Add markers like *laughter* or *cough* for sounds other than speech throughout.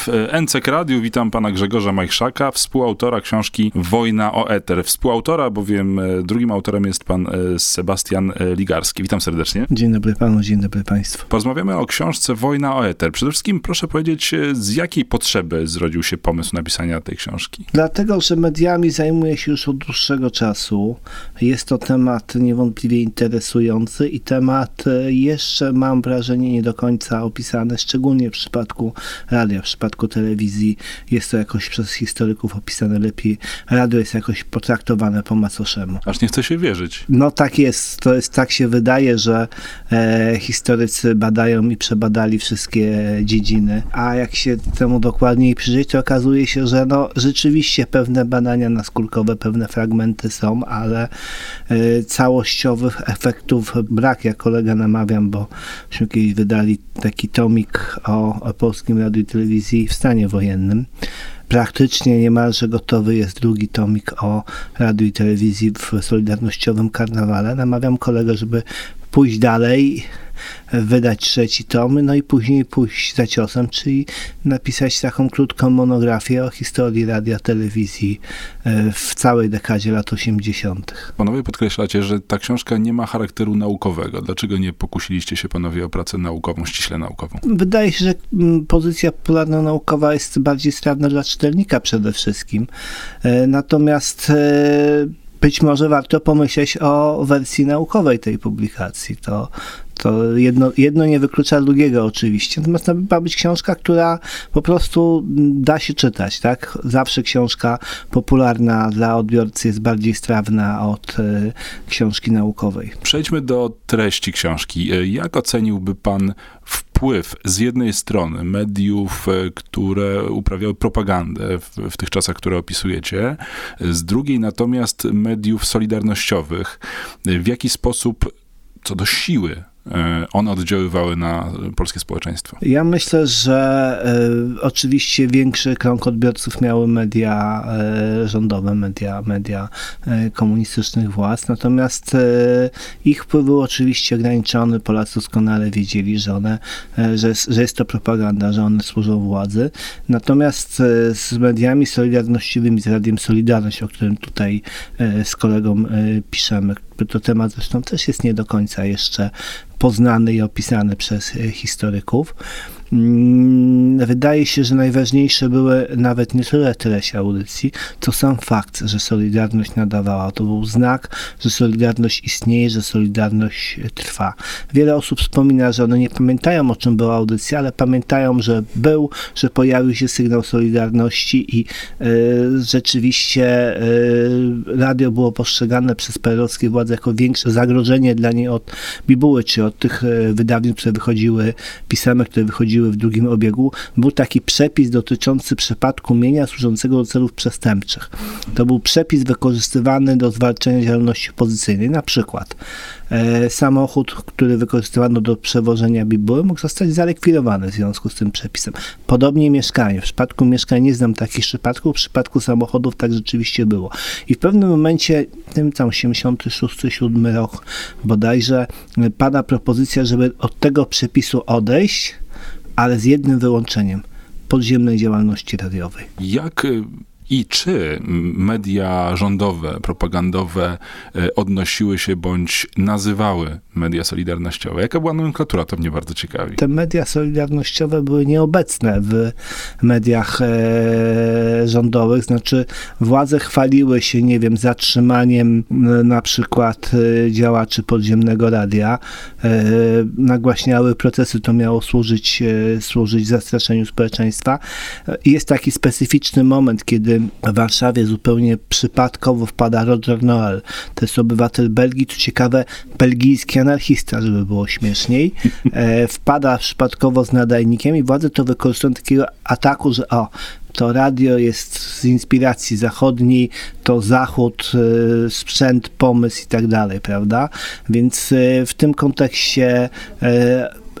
W NCK Radiu witam pana Grzegorza Majchrzaka, współautora książki Wojna o Eter. Współautora, bowiem e, drugim autorem jest pan e, Sebastian e, Ligarski. Witam serdecznie. Dzień dobry panu, dzień dobry państwu. Porozmawiamy o książce Wojna o Eter. Przede wszystkim proszę powiedzieć, z jakiej potrzeby zrodził się pomysł napisania tej książki? Dlatego, że mediami zajmuję się już od dłuższego czasu. Jest to temat niewątpliwie interesujący i temat jeszcze, mam wrażenie, nie do końca opisany, szczególnie w przypadku radia, w przypadku przypadku telewizji jest to jakoś przez historyków opisane lepiej. Radio jest jakoś potraktowane po macoszemu. Aż nie chce się wierzyć. No tak jest. To jest tak się wydaje, że e, historycy badają i przebadali wszystkie dziedziny, a jak się temu dokładniej przyjrzeć, to okazuje się, że no rzeczywiście pewne badania naskórkowe, pewne fragmenty są, ale e, całościowych efektów brak. Ja kolega namawiam, bo myśmy kiedyś wydali taki tomik o, o polskim radiu i telewizji w stanie wojennym. Praktycznie niemalże gotowy jest drugi tomik o radiu i telewizji w Solidarnościowym Karnawale. Namawiam kolegę, żeby pójść dalej wydać trzeci tom, no i później pójść za ciosem, czyli napisać taką krótką monografię o historii radia, telewizji e, w całej dekadzie lat 80. Panowie podkreślacie, że ta książka nie ma charakteru naukowego. Dlaczego nie pokusiliście się panowie o pracę naukową, ściśle naukową? Wydaje się, że mm, pozycja popularno-naukowa jest bardziej strawna dla czytelnika przede wszystkim. E, natomiast e, być może warto pomyśleć o wersji naukowej tej publikacji. To, to jedno, jedno nie wyklucza drugiego oczywiście. Natomiast to ma być książka, która po prostu da się czytać, tak? Zawsze książka popularna dla odbiorcy jest bardziej strawna od y, książki naukowej. Przejdźmy do treści książki. E, jak oceniłby pan wpływ z jednej strony mediów, e, które uprawiały propagandę w, w, tych czasach, które opisujecie, z drugiej natomiast mediów solidarnościowych, w jaki sposób co do siły one oddziaływały na polskie społeczeństwo? Ja myślę, że y, oczywiście większy krąg odbiorców miały media y, rządowe, media, media y, komunistycznych władz, natomiast ich wpływ był oczywiście ograniczony. Polacy doskonale wiedzieli, że, one, że, że jest to propaganda, że one służą władzy. Natomiast z mediami solidarnościowymi, z Radiem Solidarność, o którym tutaj z kolegą piszemy, to temat zresztą też jest nie do końca jeszcze poznany i opisany przez e, historyków. Mm, wydaje się, że najważniejsze były nawet nie tyle treść audycji, co sam fakt, że Solidarność nadawała. To był znak, że Solidarność istnieje, że Solidarność trwa. Wiele osób wspomina, że one nie pamiętają, o czym była audycja, ale pamiętają, że był, że pojawił się sygnał Solidarności i y, rzeczywiście y, radio było postrzegane przez perelowskie władze jako większe zagrożenie dla niej od Bibuły, czy od tych y, wydawnictw, które wychodziły, pisemek, które wychodziły w drugim obiegu, był taki przepis dotyczący przypadku mienia służącego do celów przestępczych. To był przepis wykorzystywany do zwalczania działalności opozycyjnej. Na przykład e, samochód, który wykorzystywano do przewożenia bibuły, mógł zostać zalikwidowany w związku z tym przepisem. Podobnie mieszkanie. W przypadku mieszkań nie znam takich przypadków, w przypadku samochodów tak rzeczywiście było. I w pewnym momencie, tym tam 86-7 rok bodajże, pada propozycja, żeby od tego przepisu odejść, ale z jednym wyłączeniem podziemnej działalności radiowej. Jak y, i czy media rządowe, propagandowe e, odnosiły się bądź nazywały media solidarnościowe? Jaka była nomenklatura? To mnie bardzo ciekawi. Te media solidarnościowe były nieobecne w mediach e, rządowych, znaczy władze chwaliły się, nie wiem, zatrzymaniem na przykład e, działaczy podziemnego radia, e, nagłaśniały procesy, to miało służyć, e, służyć zastraszeniu społeczeństwa. Jest taki specyficzny moment, kiedy w Warszawie zupełnie przypadkowo wpada Roger Noel. To jest obywatel Belgii, co ciekawe, belgijski anarchista, żeby było śmieszniej. *laughs* E, wpada przypadkowo z nadajnikiem i władze to wykorzystują takiego ataku, że o, to radio jest z inspiracji zachodniej, to zachód, e, sprzęt, pomysł i tak dalej, prawda? Więc e, w tym kontekście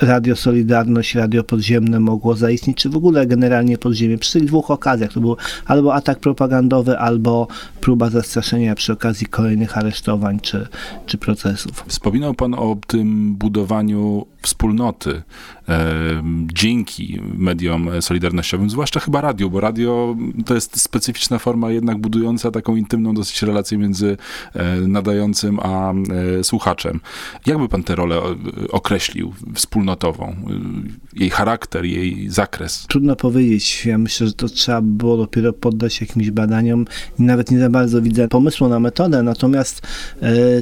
Radio Solidarność, Radio Podziemne mogło zaistnieć, czy w ogóle generalnie podziemie. Przy tych dwóch okazjach to był albo atak propagandowy, albo próba zastraszenia przy okazji kolejnych aresztowań czy, czy procesów. Wspominał pan o tym budowaniu wspólnoty e, dzięki mediom solidarnościowym, zwłaszcza chyba radio, bo radio to jest specyficzna forma jednak budująca taką intymną dosyć relację między e, nadającym a e, słuchaczem. Jakby pan tę rolę określił wspólnotową? Jej charakter, jej zakres? Trudno powiedzieć. Ja myślę, że to trzeba było dopiero poddać jakimś badaniom i nawet nie za bardzo widzę pomysłu na metodę, natomiast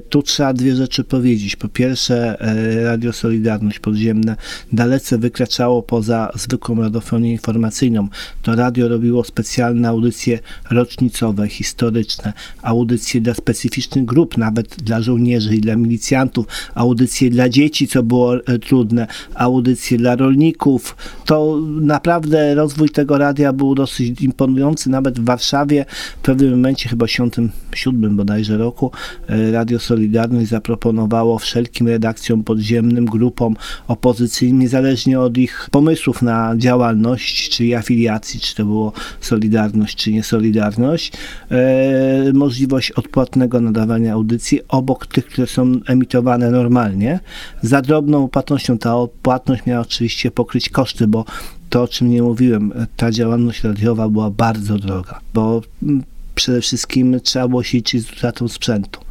tu trzeba dwie rzeczy powiedzieć. Po pierwsze, Radio Solidarność Podziemne dalece wykraczało poza zwykłą radiofonię informacyjną. To radio robiło specjalne audycje rocznicowe, historyczne, audycje dla specyficznych grup, nawet dla żołnierzy i dla milicjantów, audycje dla dzieci, co było e, trudne, audycje dla rolników. To naprawdę rozwój tego radia był dosyć imponujący, nawet w Warszawie w pewnym momencie, chyba w 1987 bodajże roku, e, Radio Solidarność zaproponowało wszelkim redakcjom podziemnym, grupom opozycyjnym, niezależnie od ich pomysłów na działalność, czy afiliacji, czy to było Solidarność, czy nie Solidarność, e, możliwość odpłatnego nadawania audycji obok tych, które są emitowane normalnie. Za drobną płatnością ta płatność miała oczywiście pokryć koszty, bo to, o czym nie mówiłem, ta działalność radiowa była bardzo droga, bo mm, przede wszystkim trzeba było się liczyć z utratą sprzętu.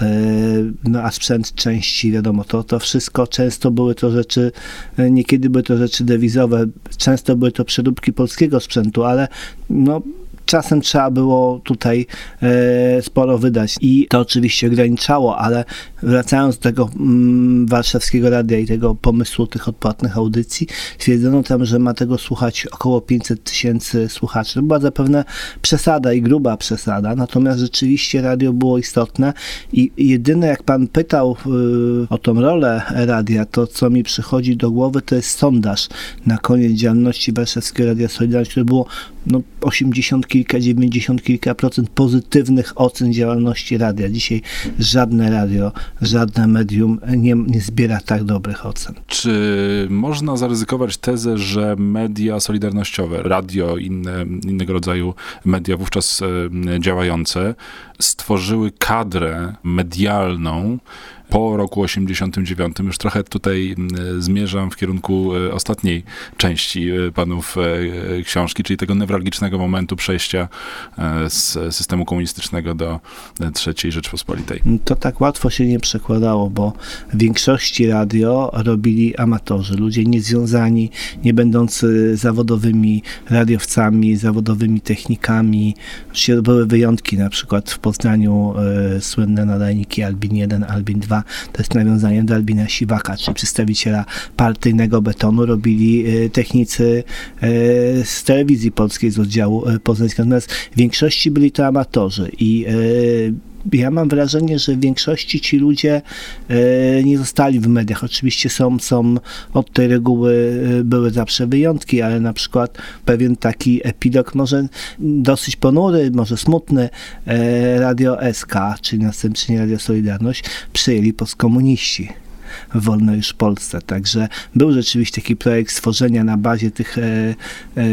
E, no a sprzęt części, wiadomo, to, to wszystko. Często były to rzeczy, e, niekiedy były to rzeczy dewizowe, często były to przeróbki polskiego sprzętu, ale no czasem trzeba było tutaj e, sporo wydać i to oczywiście ograniczało, ale wracając do tego mm, warszawskiego radia i tego pomysłu tych odpłatnych audycji, stwierdzono tam, że ma tego słuchać około 500 tysięcy słuchaczy. To była zapewne przesada i gruba przesada, natomiast rzeczywiście radio było istotne i jedyne jak pan pytał y, o tą rolę radia, to co mi przychodzi do głowy to jest sondaż na koniec działalności Warszawskiego Radia Solidarność, które było no, 80 kilka, 90 kilka procent pozytywnych ocen działalności radia. Dzisiaj żadne radio, żadne medium nie, nie zbiera tak dobrych ocen. Czy można zaryzykować tezę, że media solidarnościowe, radio, inne, innego rodzaju media wówczas e, działające, stworzyły kadrę medialną, po roku 89. Już trochę tutaj zmierzam w kierunku e, ostatniej części e, panów e, książki, czyli tego newralgicznego momentu przejścia z systemu komunistycznego do III Rzeczpospolitej. To tak łatwo się nie przekładało, bo w większości radio robili amatorzy, ludzie niezwiązani, nie będący zawodowymi radiowcami, zawodowymi technikami. Były wyjątki, na przykład w Poznaniu słynne nadajniki Albin 1, Albin 2, to jest nawiązanie do Albina Siwaka, czyli przedstawiciela partyjnego betonu, robili e, technicy e, z telewizji polskiej z oddziału poznańskiego. Natomiast w większości byli to amatorzy i ja mam wrażenie, że w większości ci ludzie nie zostali w mediach. Oczywiście są, są od tej reguły były zawsze wyjątki, ale na przykład pewien taki epilog może dosyć ponury, może smutny Radio SK, czyli następnie Radio Solidarność, przyjęli postkomuniści w wolnej już Polsce. Także był rzeczywiście taki projekt stworzenia na bazie tych, e, e,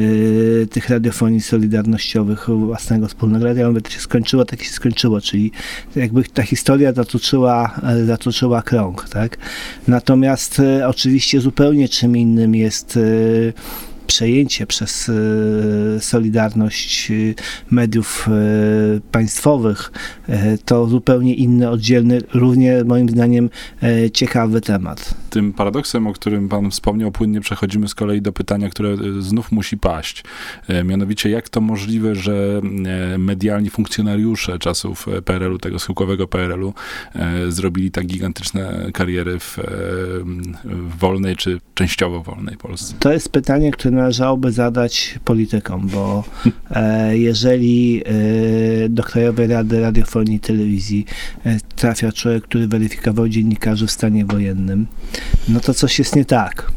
tych radiofonii solidarnościowych własnego wspólnego radia. Mówię, to się skończyło, tak się skończyło, czyli jakby ta historia zatoczyła, e, zatoczyła krąg, tak? Natomiast e, oczywiście zupełnie czym innym jest e, przejęcie przez e, Solidarność e, mediów e, państwowych, to zupełnie inny, oddzielny, równie moim zdaniem ciekawy temat. Tym paradoksem, o którym pan wspomniał, płynnie przechodzimy z kolei do pytania, które znów musi paść. Mianowicie, jak to możliwe, że medialni funkcjonariusze czasów PRL-u, tego schyłkowego PRL-u, zrobili tak gigantyczne kariery w, w wolnej czy częściowo wolnej Polsce? To jest pytanie, które należałoby zadać politykom, bo e, jeżeli e, do Krajowej Rady Radiofonii i Telewizji e, trafia człowiek, który weryfikował dziennikarzy w stanie wojennym, no to coś jest nie tak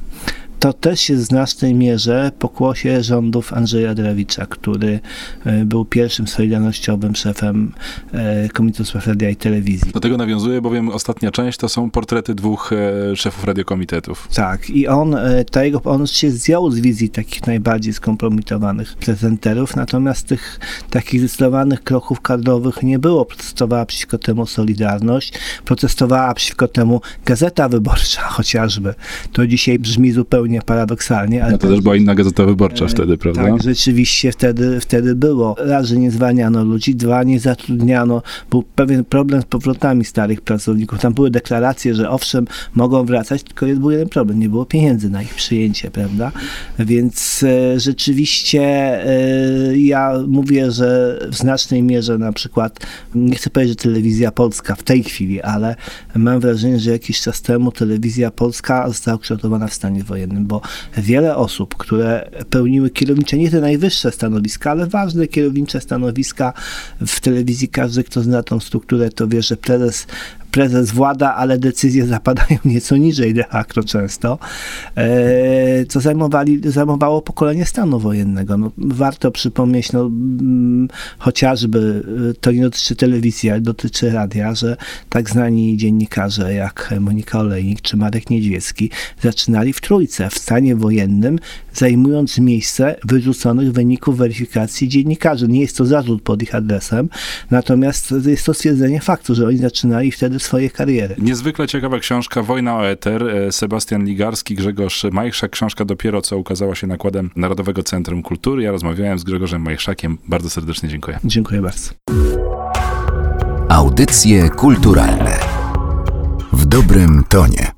to też jest w znacznej mierze pokłosie rządów Andrzeja Drawicza, który e, był pierwszym solidarnościowym szefem e, Komitetu Spraw Radia i Telewizji. Do tego nawiązuje, bowiem ostatnia część to są portrety dwóch e, szefów radiokomitetów. Tak, i on, ta jego, on się zdjął z wizji takich najbardziej skompromitowanych prezenterów, natomiast tych takich zdecydowanych kroków kadrowych nie było. Protestowała przeciwko temu Solidarność, protestowała przeciwko temu Gazeta Wyborcza *laughs* chociażby. To dzisiaj brzmi zupełnie paradoksalnie. Ale no to też była inna Gazeta Wyborcza e, wtedy, prawda? Tak, rzeczywiście wtedy, wtedy było. Raz, że nie zwalniano ludzi, dwa, nie zatrudniano. Był pewien problem z powrotami starych pracowników. Tam były deklaracje, że owszem, mogą wracać, tylko był jeden problem. Nie było pieniędzy na ich przyjęcie, prawda? Więc e, rzeczywiście e, ja mówię, że w znacznej mierze na przykład, nie chcę powiedzieć, że telewizja polska w tej chwili, ale mam wrażenie, że jakiś czas temu telewizja polska została kształtowana w stanie wojennym, bo wiele osób, które pełniły kierownicze, nie te najwyższe stanowiska, ale ważne kierownicze stanowiska w telewizji, każdy, kto zna tą strukturę, to wie, że prezes prezes włada, ale decyzje zapadają *laughs* nieco niżej de facto często, e, co zajmowali, zajmowało pokolenie stanu wojennego. No, warto przypomnieć, no, mm, chociażby, e, to nie dotyczy telewizji, ale dotyczy radia, że tak znani dziennikarze jak Monika Olejnik czy Marek Niedźwiecki zaczynali w trójce, w stanie wojennym, zajmując miejsce wyrzuconych wyników weryfikacji dziennikarzy. Nie jest to zarzut pod ich adresem, natomiast jest to stwierdzenie faktu, że oni zaczynali wtedy swojej kariery. Niezwykle ciekawa książka Wojna o Eter. E, Sebastian Ligarski, Grzegorz Majchrzak. Książka dopiero co ukazała się nakładem Narodowego Centrum Kultury. Ja rozmawiałem z Grzegorzem Majchrzakiem. Bardzo serdecznie dziękuję. Dziękuję bardzo. Audycje kulturalne w dobrym tonie.